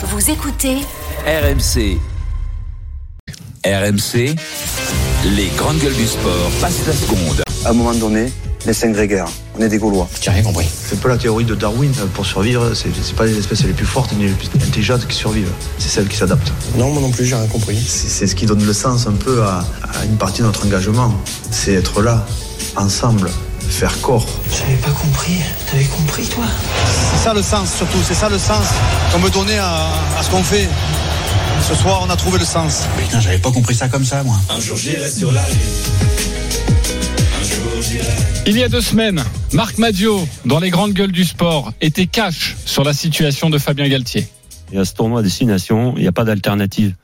Vous écoutez RMC. RMC, les grandes gueules du sport passent la seconde. À un moment donné, les cinq grégaires, on est des Gaulois. J'ai rien compris. C'est un peu la théorie de Darwin. Pour survivre, c'est c'est pas les espèces les plus fortes ni les plus intelligentes qui survivent. C'est celles qui s'adaptent. Non, moi non plus, j'ai rien compris. C'est c'est ce qui donne le sens un peu à, à une partie de notre engagement. C'est être là, ensemble, faire corps. J'avais pas compris. T'avais compris, toi? C'est ça le sens surtout, c'est ça le sens qu'on veut donner à, à ce qu'on fait. Ce soir, on a trouvé le sens. Putain, j'avais pas compris ça comme ça, moi. Il y a deux semaines, Marc Madio, dans les grandes gueules du sport, était cash sur la situation de Fabien Galtier. Et à ce tournoi destination, il n'y a pas d'alternative.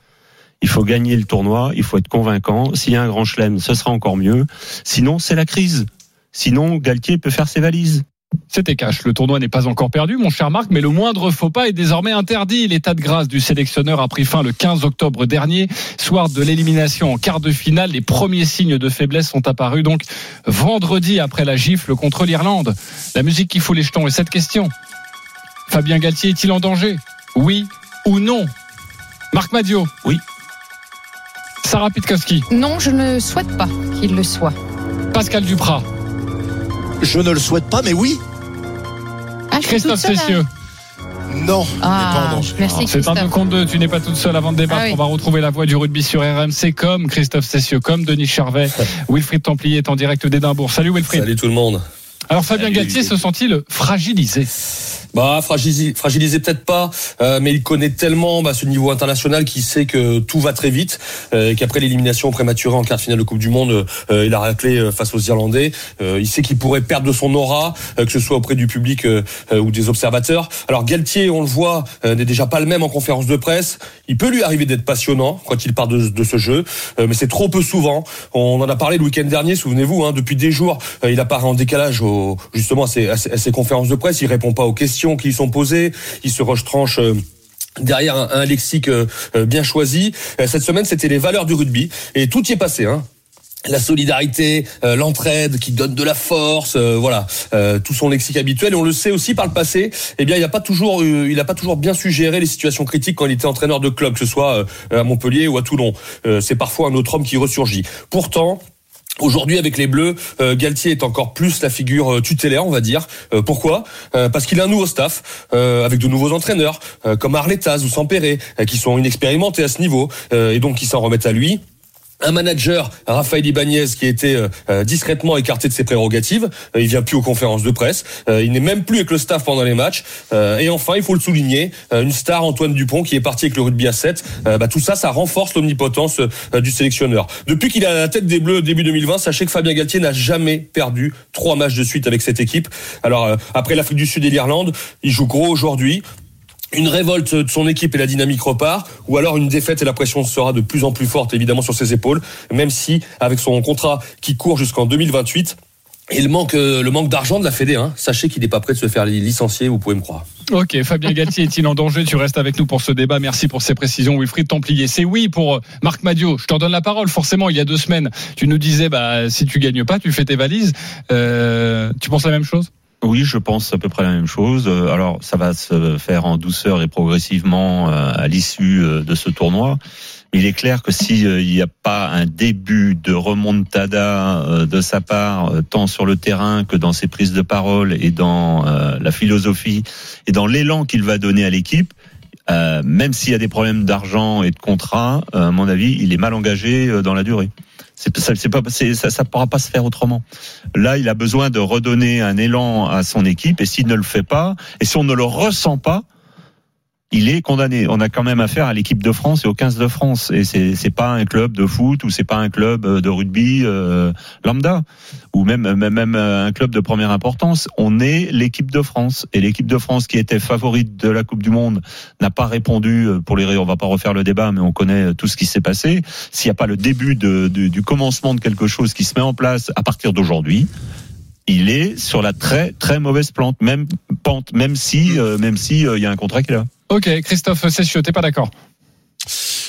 Il faut gagner le tournoi, il faut être convaincant. S'il y a un grand chelem, ce sera encore mieux. Sinon, c'est la crise. Sinon, Galtier peut faire ses valises. C'était cash. Le tournoi n'est pas encore perdu, mon cher Marc, mais le moindre faux pas est désormais interdit. L'état de grâce du sélectionneur a pris fin le 15 octobre dernier, soir de l'élimination en quart de finale. Les premiers signes de faiblesse sont apparus donc vendredi après la gifle contre l'Irlande. La musique qui fout les jetons est cette question. Fabien Galtier est-il en danger? Oui ou non? Marc Madio Oui. Sarah Pitkowski Non, je ne souhaite pas qu'il le soit. Pascal Duprat Je ne le souhaite pas, mais oui. Ah, je suis Christophe toute seule, Cessieux Non. Ah, merci C'est un Christophe. deux contre deux. Tu n'es pas toute seule avant de débattre. Ah oui. On va retrouver la voix du rugby sur RMC comme Christophe Cessieux, comme Denis Charvet. Wilfried Templier est en direct d'Édimbourg. Salut Wilfried. Salut tout le monde. Alors Fabien Salut, Galtier Wilfried. se sent-il fragilisé? Bah fragilisé, fragilisé peut-être pas, euh, mais il connaît tellement bah, ce niveau international qu'il sait que tout va très vite, euh, qu'après l'élimination prématurée en quart de finale de Coupe du Monde, euh, il a raclé euh, face aux Irlandais. Euh, il sait qu'il pourrait perdre de son aura, euh, que ce soit auprès du public ou des observateurs. Alors Galtier, on le voit, n'est déjà pas le même en conférence de presse. Il peut lui arriver d'être passionnant quand il part de, de ce jeu, mais c'est trop peu souvent. On en a parlé le week-end dernier, souvenez-vous, hein, depuis des jours, il apparaît en décalage au, justement à ses- à ses conférences de presse. Il répond pas aux questions qui lui sont posées. Il se retranche. euh, Derrière un, lexique euh, euh, bien choisi. Cette semaine, c'était les valeurs du rugby. Et tout y est passé. Hein la solidarité, l'entraide qui donne de la force, voilà, tout son lexique habituel. Et on le sait aussi par le passé. Eh bien, il n'a pas toujours, il a pas toujours bien su gérer les situations critiques quand il était entraîneur de club, que ce soit à Montpellier ou à Toulon. C'est parfois un autre homme qui ressurgit. Pourtant. Aujourd'hui, avec les Bleus, euh, Galtier est encore plus la figure euh, tutélaire, on va dire. Euh, pourquoi? Parce qu'il a un nouveau staff, avec de nouveaux entraîneurs, comme Arletaz ou Sampéré, qui sont inexpérimentés à ce niveau, et donc qui s'en remettent à lui un manager, Raphaël Ibanez, qui été euh, euh, discrètement écarté de ses prérogatives. Euh, il vient plus aux conférences de presse. Euh, il n'est même plus avec le staff pendant les matchs. Et enfin, il faut le souligner, une star, Antoine Dupont, qui est parti avec le rugby à 7. Euh, bah, tout ça, ça renforce l'omnipotence du sélectionneur. Depuis qu'il est à la tête des Bleus début 2020, sachez que Fabien Galtier n'a jamais perdu trois matchs de suite avec cette équipe. Alors, après l'Afrique du Sud et l'Irlande, il joue gros aujourd'hui une révolte de son équipe et la dynamique repart, ou alors une défaite et la pression sera de plus en plus forte évidemment sur ses épaules, même si avec son contrat qui court jusqu'en 2028, et le manque, euh, le manque d'argent de la Fédé, hein, sachez qu'il n'est pas prêt de se faire licencier, vous pouvez me croire. Ok, Fabien Galtier est-il en danger? Tu restes avec nous pour ce débat. Merci pour ces précisions, Wilfried Templier. C'est oui pour euh, Marc Madio. Je t'en donne la parole. Forcément, il y a deux semaines, tu nous disais, bah, si tu gagnes pas, tu fais tes valises. Euh, tu penses la même chose? Oui, je pense à peu près la même chose. Euh, Alors, ça va se faire en douceur et progressivement euh, à l'issue euh, de ce tournoi. Il est clair que s'il n'y a pas un début de remontada de sa part, tant sur le terrain que dans ses prises de parole et dans la philosophie et dans l'élan qu'il va donner à l'équipe, même s'il y a des problèmes d'argent et de contrat, à mon avis, il est mal engagé dans la durée. C'est c'est pas, ça, ça pourra pas se faire autrement. Là, il a besoin de redonner un élan à son équipe, et s'il ne le fait pas, et si on ne le ressent pas, il est condamné. On a quand même affaire à l'équipe de France et au 15 de France, et c'est c'est pas un club de foot ou c'est pas un club de rugby euh, lambda ou même même même un club de première importance. On est l'équipe de France et l'équipe de France qui était favorite de la Coupe du Monde n'a pas répondu euh, pour les. On va pas refaire le débat, mais on connaît tout ce qui s'est passé. S'il n'y a pas le début de, du, commencement de quelque chose qui se met en place à partir d'aujourd'hui, il est sur la très très mauvaise plante, même pente, même si euh, même si euh, il y a un contrat qui est là. Ok, Christophe Cessieux, t'es pas d'accord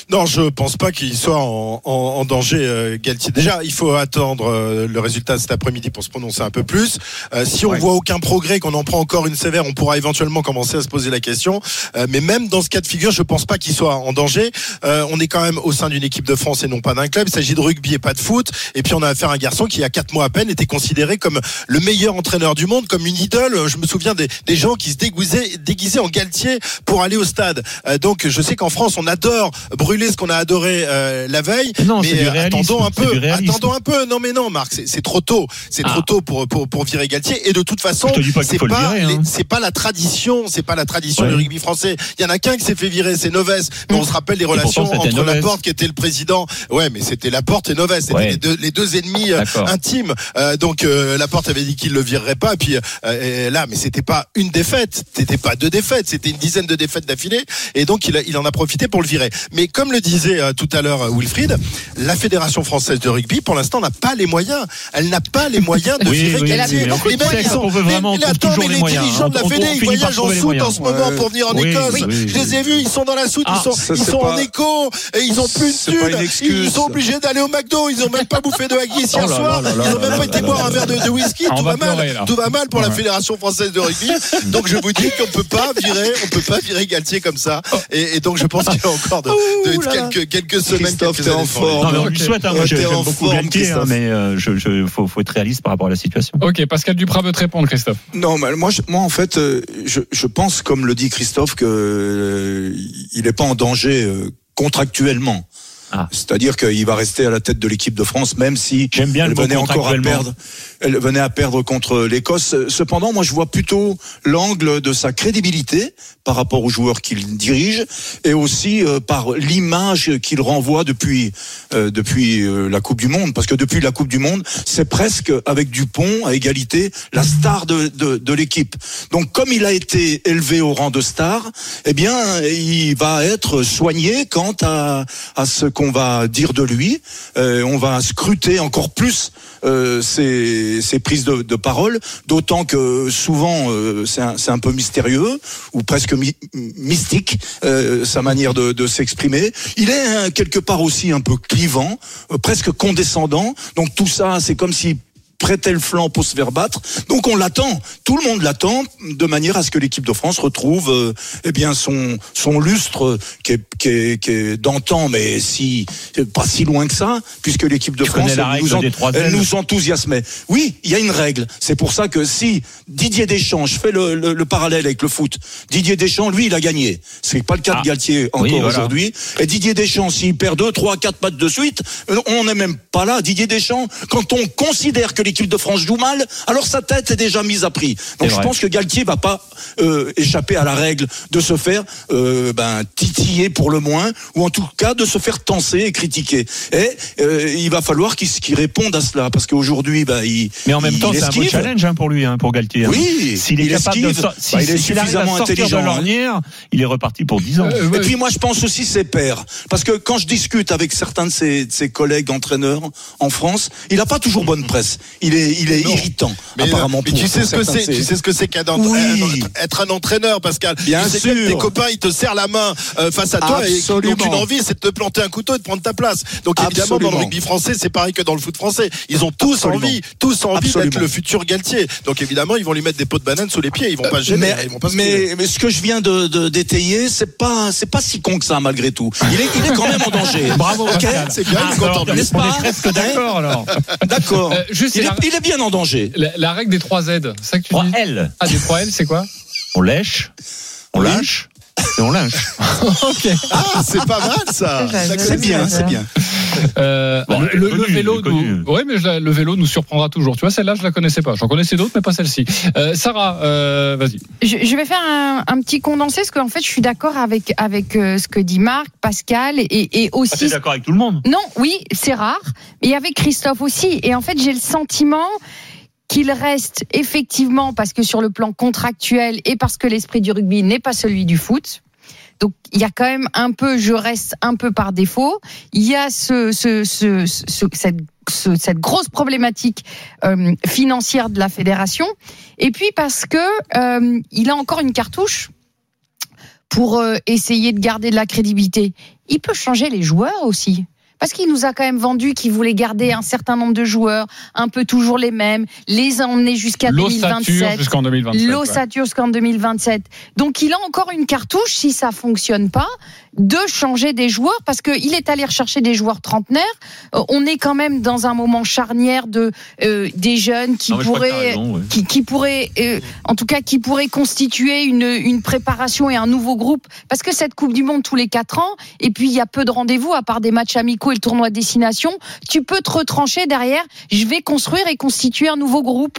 Non, je pense pas qu'il soit en, en, en danger, euh, Galtier. Déjà, il faut attendre euh, le résultat cet après-midi pour se prononcer un peu plus. Euh, si on Ouais. voit aucun progrès, qu'on en prend encore une sévère, on pourra éventuellement commencer à se poser la question. Euh, mais même dans ce cas de figure, je pense pas qu'il soit en danger. Euh, on est quand même au sein d'une équipe de France et non pas d'un club. Il s'agit de rugby et pas de foot. Et puis on a affaire à un garçon qui, il y a quatre mois à peine, était considéré comme le meilleur entraîneur du monde, comme une idole. Je me souviens des, des gens qui se déguisaient, déguisaient en Galtier pour aller au stade. Euh, donc je sais qu'en France, on adore brûler ce qu'on a adoré euh, la veille. Non, mais du euh, attendons un peu, attendons un peu. Non mais non, Marc, c'est trop tôt. C'est Ah. trop tôt pour, pour pour virer Galtier. Et de toute façon, pas pas hein. c'est pas la tradition, c'est pas la tradition Ouais. du rugby français. Il y en a qu'un qui s'est fait virer, c'est Noves. Mais on se rappelle les relations pourtant, entre Noves. Laporte qui était le président. Ouais, mais c'était Laporte et Noves, c'était Ouais. les deux les deux ennemis euh, intimes. Euh, donc euh, Laporte avait dit qu'il le virerait pas. Et puis là, mais c'était pas une défaite, c'était pas deux défaites, c'était une dizaine de défaites d'affilée. Et donc il, a- il en a profité pour le virer. Mais comme le disait euh, tout à l'heure euh, Wilfried, la fédération française de rugby, pour l'instant, n'a pas les moyens. Elle n'a pas les moyens de Oui, oui, Galtier. oui, mais on sait ils qu'on sont- veut vraiment, mais- on attends, toujours mais les les moyens. dirigeants de la On- on Fédé, ils voyagent en soute en ce moment pour venir en Écosse. Je les ai vus, ils sont dans la soute, Ah, ils sont, c'est sont en écho et ils ont plus de thunes. Ils sont obligés d'aller au McDo. Ils ont même pas bouffé de haggis hier Oh là soir. Ils ont même pas été boire un verre de, whisky. Ah, on Tout va mal. pleurer, là. Tout va mal pour la. Fédération française de rugby. Donc je vous dis qu'on peut pas virer, on peut pas virer Galtier comme ça. Et, et donc je pense qu'il y a encore de, quelques, quelques semaines, Christophe, t'es en forme. Non, mais on lui souhaite, hein, moi Ouais, j'ai- t'es j'aime en beaucoup forme, Galtier, hein, Christophe. mais euh, je, je, faut, faut être réaliste par rapport à la situation. Ok, Pascal Duprat veut te répondre, Christophe. Non, mais moi, je- moi en fait, euh, je, je pense, comme le dit Christophe, que euh, il n'est pas en danger euh, contractuellement. Ah. C'est-à-dire qu'il va rester à la tête de l'équipe de France, même si J'aime bien elle le venait encore à perdre. Elle venait à perdre contre l'Écosse. Cependant, moi, je vois plutôt l'angle de sa crédibilité par rapport aux joueurs qu'il dirige et aussi euh, par l'image qu'il renvoie depuis euh, depuis euh, la Coupe du Monde. Parce que depuis la Coupe du Monde, c'est presque avec Dupont à égalité la star de, de, de l'équipe. Donc, comme il a été élevé au rang de star, eh bien, il va être soigné quant à, à ce qu'on va dire de lui. Euh, on va scruter encore plus euh, ses, ses prises de, parole, d'autant que souvent euh, c'est un, peu mystérieux ou presque mystique euh, sa manière de, de s'exprimer. Il est hein, quelque part aussi un peu clivant, euh, presque condescendant. Donc tout ça, c'est comme si prêtait le flanc pour se faire battre. Donc on l'attend, tout le monde l'attend, de manière à ce que l'équipe de France retrouve euh, eh bien son son lustre qui est, qui est, qui est d'antan, mais si pas si loin que ça, puisque l'équipe de France elle nous, en- elle nous enthousiasmait. Oui, il y a une règle. C'est pour ça que si Didier Deschamps, je fais le, le- le parallèle avec le foot, Didier Deschamps, lui, il a gagné. C'est pas le cas Ah. de Galtier encore Oui, voilà. aujourd'hui. Et Didier Deschamps, s'il perd deux, trois, quatre matchs de suite, euh, on n'est même pas là. Didier Deschamps, quand on considère que l'équipe de France joue mal, alors sa tête est déjà mise à prix. Donc je vrai. pense que Galtier va pas euh, échapper à la règle de se faire euh, ben, titiller pour le moins, ou en tout cas de se faire tenser et critiquer. Et euh, il va falloir qu'il qu'il réponde à cela, parce qu'aujourd'hui, ben, il Mais en même il temps, c'est un beau challenge hein, pour lui, hein, pour Galtier. hein. Oui, S'il est il capable de esquive. sor- si, Bah, il est suffisamment intelligent, de hein. l'ornière, il est reparti pour 10 ans. Euh, Et ouais. puis moi, je pense aussi ses pairs. Parce que quand je discute avec certains de ses, de ses collègues entraîneurs en France, il n'a pas toujours bonne presse. Il est, il est Non. irritant, Mais, euh, apparemment. mais pour- tu sais pour ce que c'est, tu sais ce que c'est qu'être un, Oui. être un entraîneur, Pascal. Bien tu sais que sûr. tes copains, ils te serrent la main euh, face à toi et qu'ils n'ont Absolument. qu'une envie, c'est de te planter un couteau et de prendre ta place. Donc évidemment, dans le Absolument. rugby français, c'est pareil que dans le foot français. Ils ont tous Absolument. envie, tous envie d'être Absolument. le futur Galtier. Donc évidemment, ils vont lui mettre des pots de banane sous les pieds. Ils vont pas se gêner. mais, hein, ils vont pas se mais, mais ce que je viens de, de d'étayer, c'est pas, c'est pas si con que ça malgré tout. Il est, il est quand même en danger. Bravo, Ok, Pascal. c'est bien, il est alors, content de lui. n'est-ce on pas est presque d'accord alors. D'accord. Euh, juste, il, il est, bien en danger. La, la règle des 3 Z, c'est ça que tu dis 3L. Ah, des 3 L, c'est quoi On lèche, on Oui. lâche et on lâche. Ok. Ah, c'est pas mal ça. C'est bien, c'est bien. Euh, Bon, le, vélo, nous, ouais, mais je le vélo nous surprendra toujours. Tu vois, celle-là, je la connaissais pas. J'en connaissais d'autres, mais pas celle-ci. Euh, Sarah, euh, vas-y. Je, je vais faire un, un petit condensé parce qu'en fait, je suis d'accord avec avec euh, ce que dit Marc, Pascal et, et Ah, aussi. T'es d'accord avec tout le monde? Non, oui, c'est rare. Et avec Christophe aussi. Et en fait, j'ai le sentiment qu'il reste effectivement, parce que sur le plan contractuel et parce que l'esprit du rugby n'est pas celui du foot. Donc il y a quand même un peu, je reste un peu par défaut. Il y a ce, ce, ce, ce- cette, ce- cette grosse problématique euh, financière de la fédération. Et puis parce que euh, il a encore une cartouche pour euh, essayer de garder de la crédibilité. Il peut changer les joueurs aussi. Parce qu'il nous a quand même vendu qu'il voulait garder un certain nombre de joueurs, un peu toujours les mêmes, les emmener jusqu'à L'ossature 2027. jusqu'en 2027. ouais. L'ossature jusqu'en 2027. Donc il a encore une cartouche, si ça fonctionne pas, de changer des joueurs, parce qu'il est allé rechercher des joueurs trentenaires. Euh, on est quand même dans un moment charnière de euh, des jeunes qui Non, pourraient raison, ouais. qui, qui pourrait, euh, en tout cas, qui pourrait constituer une, une préparation et un nouveau groupe. Parce que cette Coupe du Monde tous les quatre ans, et puis il y a peu de rendez-vous, à part des matchs amicaux et le tournoi de destination, tu peux te retrancher derrière. Je vais construire et constituer un nouveau groupe.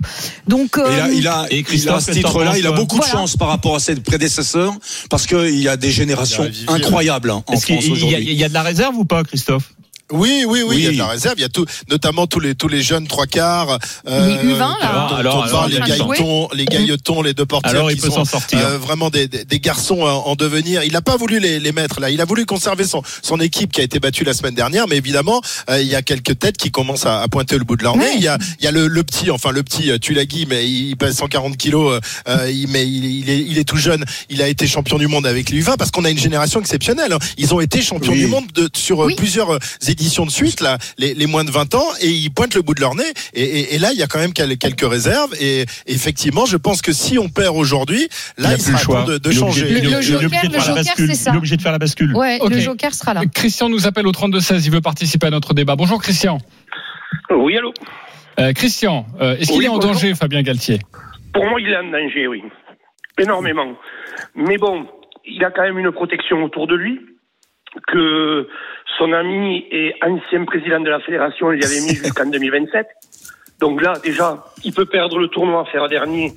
Donc, Et euh, il a, il a, Et il a à ce titre-là, il a beaucoup Voilà. de chance par rapport à ses prédécesseurs, parce qu'il y a des générations Il hein, en France aujourd'hui. il y a de la réserve ou pas, Christophe? Oui, oui, oui, il y a de la réserve. Il y a tout, notamment tous les tous les jeunes trois quarts. euh, Les U20, là. dont- dont Alors, on alors, parle, les gailletons, les gailletons, les deux portiers. Alors, il qui peut sont, s'en sortir. euh, vraiment des, des, des garçons en, en devenir. Il n'a pas voulu les, les mettre là. Il a voulu conserver son son équipe qui a été battue la semaine dernière. Mais évidemment, euh, il y a quelques têtes qui commencent à, à pointer le bout de leur nez. Ouais. Il y a il y a le, le petit, enfin le petit euh, Tulagi, mais il pèse 140 kilos. euh, il, mais il, il est il est tout jeune. Il a été champion du monde avec les U20 parce qu'on a une génération exceptionnelle. hein. Ils ont été champions Oui. du monde de, sur Oui. plusieurs euh, éditions de suite là, les, les moins de 20 ans, et ils pointent le bout de leur nez. Et, et, et là, il y a quand même quel- quelques réserves. Et effectivement, je pense que si on perd aujourd'hui, là, Il a il, plus le sera choix. temps de, de changer. Le- il est- le joker, faire le la joker, bascule. c'est ça. Il est obligé de faire la bascule. ouais, le Joker sera là. Christian nous appelle au 32-16. Il veut participer à notre débat. Bonjour, Christian. Oui, allô Euh, Christian, euh, est-ce qu'il Oui, est en bonjour. danger, Fabien Galtier? Pour moi, il est en danger, oui. Énormément. Mais bon, il a quand même une protection autour de lui que son ami et ancien président de la fédération lui avait mis jusqu'en 2027. Donc là, déjà, il peut perdre le tournoi, faire dernier.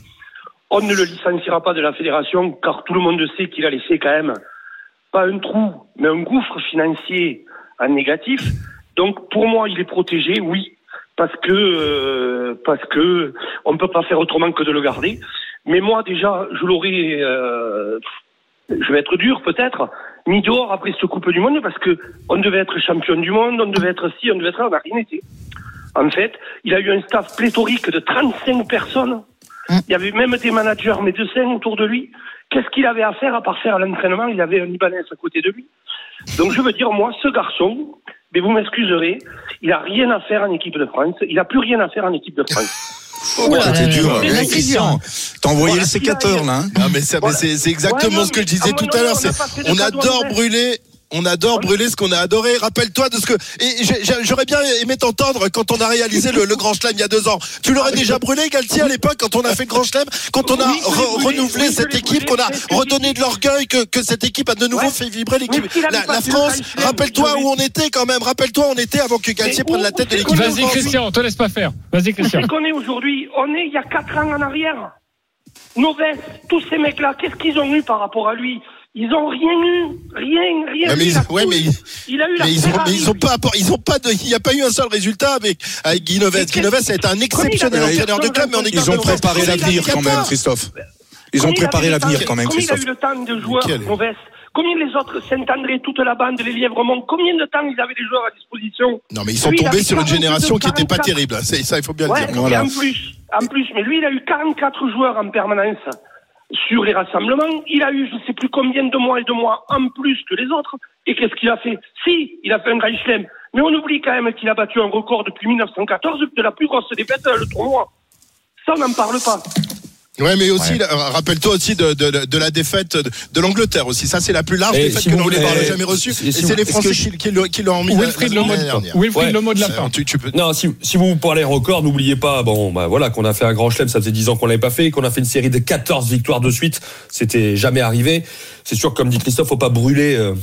On ne le licenciera pas de la fédération car tout le monde sait qu'il a laissé quand même pas un trou, mais un gouffre financier en négatif. Donc pour moi, il est protégé, oui, parce que euh, parce que on ne peut pas faire autrement que de le garder. Mais moi déjà, je l'aurais, euh, je vais être dur peut-être, mis dehors après cette Coupe du Monde parce que on devait être champion du monde, on devait être ci, on devait être là, on n'a rien été. En fait, il a eu un staff pléthorique de 35 personnes. Il y avait même des managers médecins autour de lui. Qu'est-ce qu'il avait à faire à part faire l'entraînement? Il avait un Libanais à côté de lui. Donc je veux dire, moi, ce garçon, mais vous m'excuserez, il a rien à faire en équipe de France. Il a plus rien à faire en équipe de France. Oh, C'était dur. Mais Eh, Christian, t'as envoyé le sécateur, là. hein Non, mais c'est mais Voilà. c'est- c'est exactement ce que je disais tout à l'heure. on adore brûler. On adore brûler ce qu'on a adoré. Rappelle-toi de ce que. Et j'aurais bien aimé t'entendre quand on a réalisé le, le Grand Chelem il y a deux ans. Tu l'aurais déjà brûlé, Galtier, à l'époque, quand on a fait le Grand Chelem, quand on a Oui, je l'ai re- brûlé, renouvelé oui, cette équipe, qu'on a ce redonné de l'orgueil, que, que cette équipe a de nouveau Ouais. fait vibrer l'équipe. La, France, rappelle-toi où on était quand même. Rappelle-toi où on était avant que Galtier prenne la tête de l'équipe. Vas-y. Christian, on te laisse pas faire. Vas-y, Christian. C'est qu'on est aujourd'hui. On est il y a quatre ans en arrière. Noves, tous ces mecs-là, qu'est-ce qu'ils ont eu par rapport à lui? Ils ont rien eu, rien, rien. Mais eu, ils- ouais, il a eu la Mais ils ont, Ferrari, mais ils ont lui. pas, ils ont pas de, il n'y a pas eu un seul résultat avec, avec Guy Noves. Mais Guy Noves a été un exceptionnel entraîneur de club, mais on est Ils ont préparé l'avenir quand même, Christophe. Ils ont préparé l'avenir quand même, Combien il a Christophe. eu le temps de joueurs, Quel- Noves Combien les autres, Saint-André, toute la bande, les Lièvremont, combien de temps ils avaient des joueurs à disposition Non, mais ils sont Lui, tombés sur une 42, génération qui n'était pas 44. terrible. C'est ça, il faut bien Ouais, le dire. Voilà. en plus, en plus, mais lui, il a eu 44 joueurs en permanence sur les rassemblements. Il a eu, je ne sais plus combien de mois et de mois en plus que les autres. Et qu'est-ce qu'il a fait? Si, il a fait un grand. Mais on oublie quand même qu'il a battu un record depuis 1914 de la plus grosse défaite dans le tournoi. Ça, on n'en parle pas. Ouais, mais aussi, là, rappelle-toi aussi de, de, de- de la défaite de, de l'Angleterre aussi. Ça, c'est la plus large Et défaite si que l'Angleterre n'a jamais reçue. si- Et si c'est les Français qui, qui l'ont- qui l'ont mis la- Wilfried la. Wilfried, Ouais. le mot de la Euh, fin. tu, tu peux. Non, si, si vous parlez record, n'oubliez pas, bon, bah voilà, qu'on a fait un grand chelem, ça faisait 10 ans qu'on l'avait pas fait, qu'on a fait une série de 14 victoires de suite, c'était jamais arrivé. C'est sûr, comme dit Christophe, faut pas brûler euh,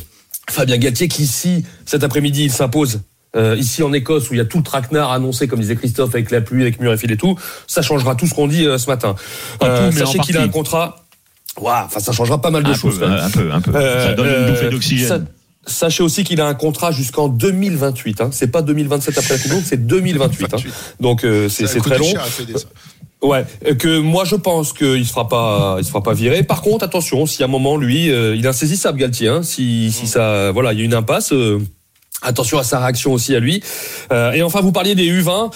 Fabien Galtier, qui ici, cet après-midi, il s'impose. Euh, ici en Écosse où il y a tout le traquenard annoncé comme disait Christophe avec la pluie avec Murrayfield et tout ça changera tout ce qu'on dit euh, ce matin Euh, tout, sachez qu'il a un contrat Ouah, enfin ça changera pas mal de Un choses peu, quand même. un peu, un peu. Euh, Ça donne une euh, bouffée d'oxygène. sa- Sachez aussi qu'il a un contrat jusqu'en 2028. Hein. C'est pas 2027 après la Coupe du Monde, c'est 2028. Hein. Donc euh, c'est Ça c'est coûte très long. Ouais, euh, que moi je pense qu'il se fera pas, il se fera pas virer. Par contre, attention, si à un moment lui, euh, il est insaisissable Galtier. Hein, si Mm. si ça, voilà, il y a une impasse. euh, Attention à sa réaction aussi à lui. Euh, et enfin, vous parliez des U20.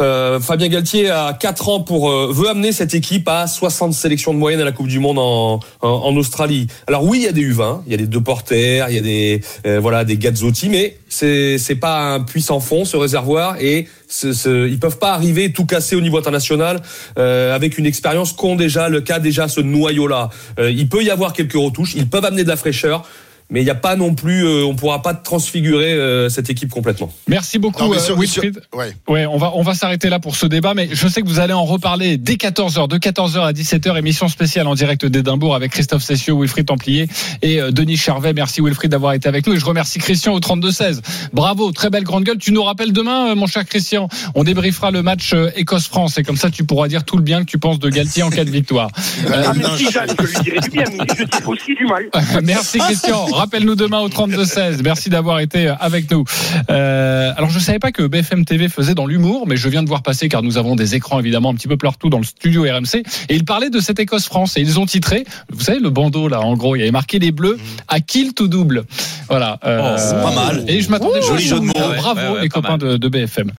Euh, Fabien Galtier a 4 ans pour euh, veut amener cette équipe à 60 sélections de moyenne à la Coupe du Monde en, en, en Australie. Alors oui, il y a des U20, il y a des deux porteurs, il y a des euh, voilà des Gazzotti, mais c'est c'est pas un puissant fond ce réservoir et ce, ce, ils peuvent pas arriver tout casser au niveau international euh, avec une expérience qu'ont déjà le cas déjà ce noyau là. il peut y avoir quelques retouches, ils peuvent amener de la fraîcheur mais il n'y a pas non plus, euh, on pourra pas transfigurer euh, cette équipe complètement. Merci beaucoup, Non, sur- euh, Wilfried. sur- ouais. Ouais, on va on va s'arrêter là pour ce débat, mais je sais que vous allez en reparler dès 14h, de 14h à 17h, émission spéciale en direct d'Édimbourg avec Christophe Cessieux, Wilfried Templier et euh, Denis Charvet. Merci Wilfried d'avoir été avec nous et je remercie Christian au 32-16. Bravo, très belle grande gueule. Tu nous rappelles demain, euh, mon cher Christian? On débriefera le match euh, Écosse-France et comme ça tu pourras dire tout le bien que tu penses de Galtier en cas de victoire. Euh, Ah, mais si je lui dirai du bien, mais je dis aussi du mal. Merci Christian. Rappelle-nous demain au 32-16. Merci d'avoir été avec nous. Euh, alors je savais pas que BFM TV faisait dans l'humour, mais je viens de voir passer car nous avons des écrans évidemment un petit peu partout dans le studio RMC et ils parlaient de cette Écosse-France et ils ont titré, vous savez le bandeau là en gros, il y avait marqué les bleus à kill tout double. Voilà. euh, Oh, c'est pas mal. Et je m'attendais Joli jeu de mots. Bravo Ouais, ouais, les copains de, de BFM.